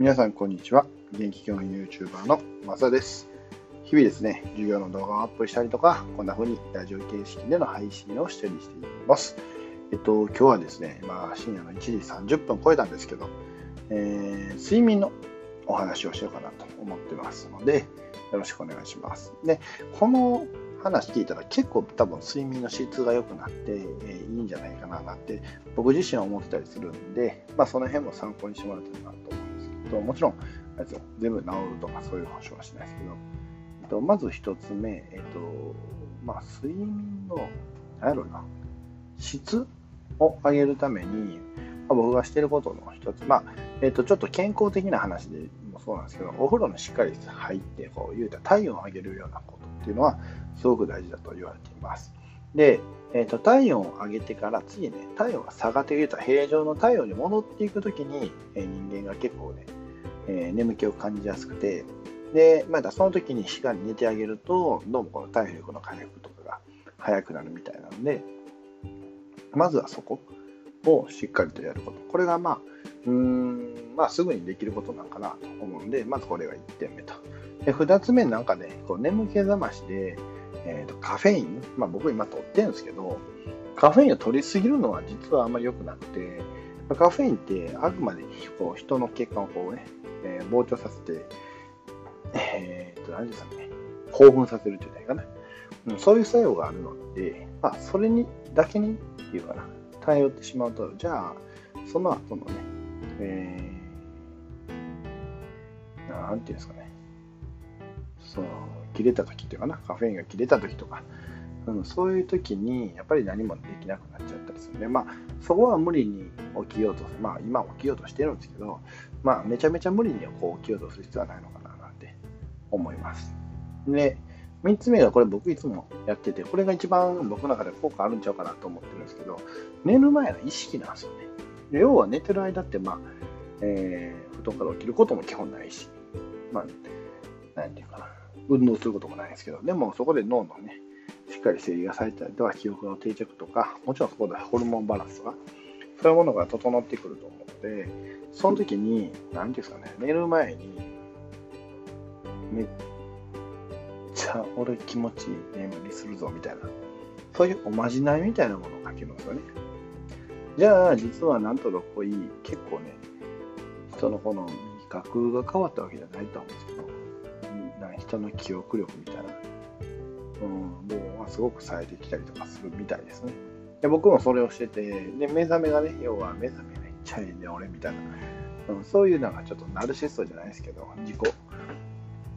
皆さん、こんにちは。元気教員 YouTuber のまさです。日々ですね、授業の動画をアップしたりとか、こんな風にラジオ形式での配信をしたりしています。えっと、今日はですね、まあ、深夜の1時30分超えたんですけど、えー、睡眠のお話をしようかなと思ってますので、よろしくお願いします。で、この話聞いたら結構多分睡眠の質が良くなって、え、いいんじゃないかななんて僕自身は思ってたりするんで、まあ、その辺も参考にしてもらってるなと思うんですけどもちろんあれ全部治るとかそういう保証はしないですけど、えっと、まず1つ目、えっとまあ、睡眠の何やろうな。質を上げるために、まあ、僕がしてることの一つ、まあえっと、ちょっと健康的な話でもそうなんですけどお風呂にしっかり入ってこう言うた体温を上げるようなことっていうのはすごく大事だと言われています。で、えーと、体温を上げてから次ね、体温が下がっていると平常の体温に戻っていくときに、えー、人間が結構ね、えー、眠気を感じやすくて、で、またその時にしっかり寝てあげると、どうもこの体力の回復とかが早くなるみたいなので、まずはそこをしっかりとやること。これがまあ、うーん、まあすぐにできることなんかなと思うんで、まずこれが1点目と。で、2つ目なんかね、こう眠気覚ましで、えーと、カフェイン、まあ、僕今取ってるんですけど、カフェインを取りすぎるのは実はあんまり良くなくて、カフェインってあくまでこう人の血管をこうね、えー、膨張させて、えー、と、何ですかね、興奮させるっていいかな。うん、そういう作用があるので、まあ、それにだけにっていうかな、頼ってしまうと、じゃあ、その後のね、えー、なんていうんですかね、その、切れた時っていうかな、カフェインが切れた時とか、うん、そういう時にやっぱり何もできなくなっちゃったりするんで、まあ、そこは無理に起きようと、まあ、今起きようとしてるんですけど、まあ、めちゃめちゃ無理にこう起きようとする必要はないのかななんて思います。で、3つ目がこれ僕いつもやってて、これが一番僕の中で効果あるんちゃうかなと思ってるんですけど、寝る前の意識なんですよね。要は寝てる間って、まあ、えー、布団から起きることも基本ないし、まあ、なんていうかな、運動することもないんですけど、でもそこで脳のね、しっかり整理がされたりとか、記憶の定着とか、もちろんそこでホルモンバランスとか、そういうものが整ってくると思うので、その時に、何ですかね、寝る前に、めっちゃ俺気持ちいい眠りするぞみたいな、そういうおまじないみたいなものを書きますよね。じゃあ、実はなんとかこいい、結構ね、人のこの味覚が変わったわけじゃないと思うんですけど、な人の記憶力みたいな、うん、もうすごく冴えてきたりとかするみたいですね。で僕もそれをしてて、で目覚めがね、要は目覚めめっちゃいいね、俺みたいな、うん、そういうのがちょっとナルシストじゃないですけど、自己、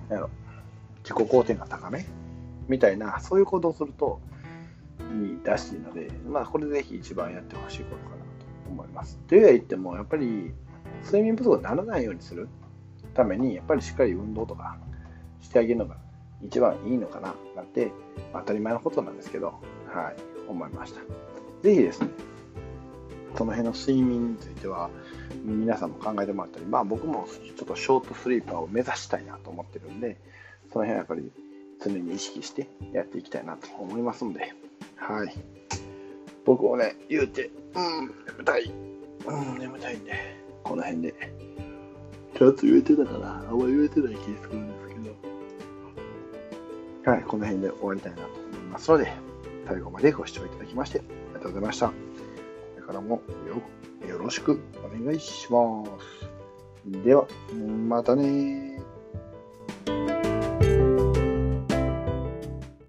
やろ自己肯定が高め？みたいな、そういう行動をするといいらしいので、まあ、これぜひ一番やってほしいことかなと思います。というは言っても、やっぱり睡眠不足にならないようにするために、やっぱりしっかり運動とかしてあげるのが一番いいのかななんて当たり前のことなんですけど、はい、思いました。ぜひですね、その辺の睡眠については皆さんも考えてもらったり、まあ僕もちょっとショートスリーパーを目指したいなと思ってるんで、その辺はやっぱり常に意識してやっていきたいなと思いますので、はい。僕をね、言うて、うん、眠たい、うん、眠たいんで、この辺で、ちゃんと言えてたかなあんま言えてない気がするんですけど、はい、この辺で終わりたいなと思いますので、最後までご視聴いただきまして、とうございました。これからもよろしくお願いします。では、またね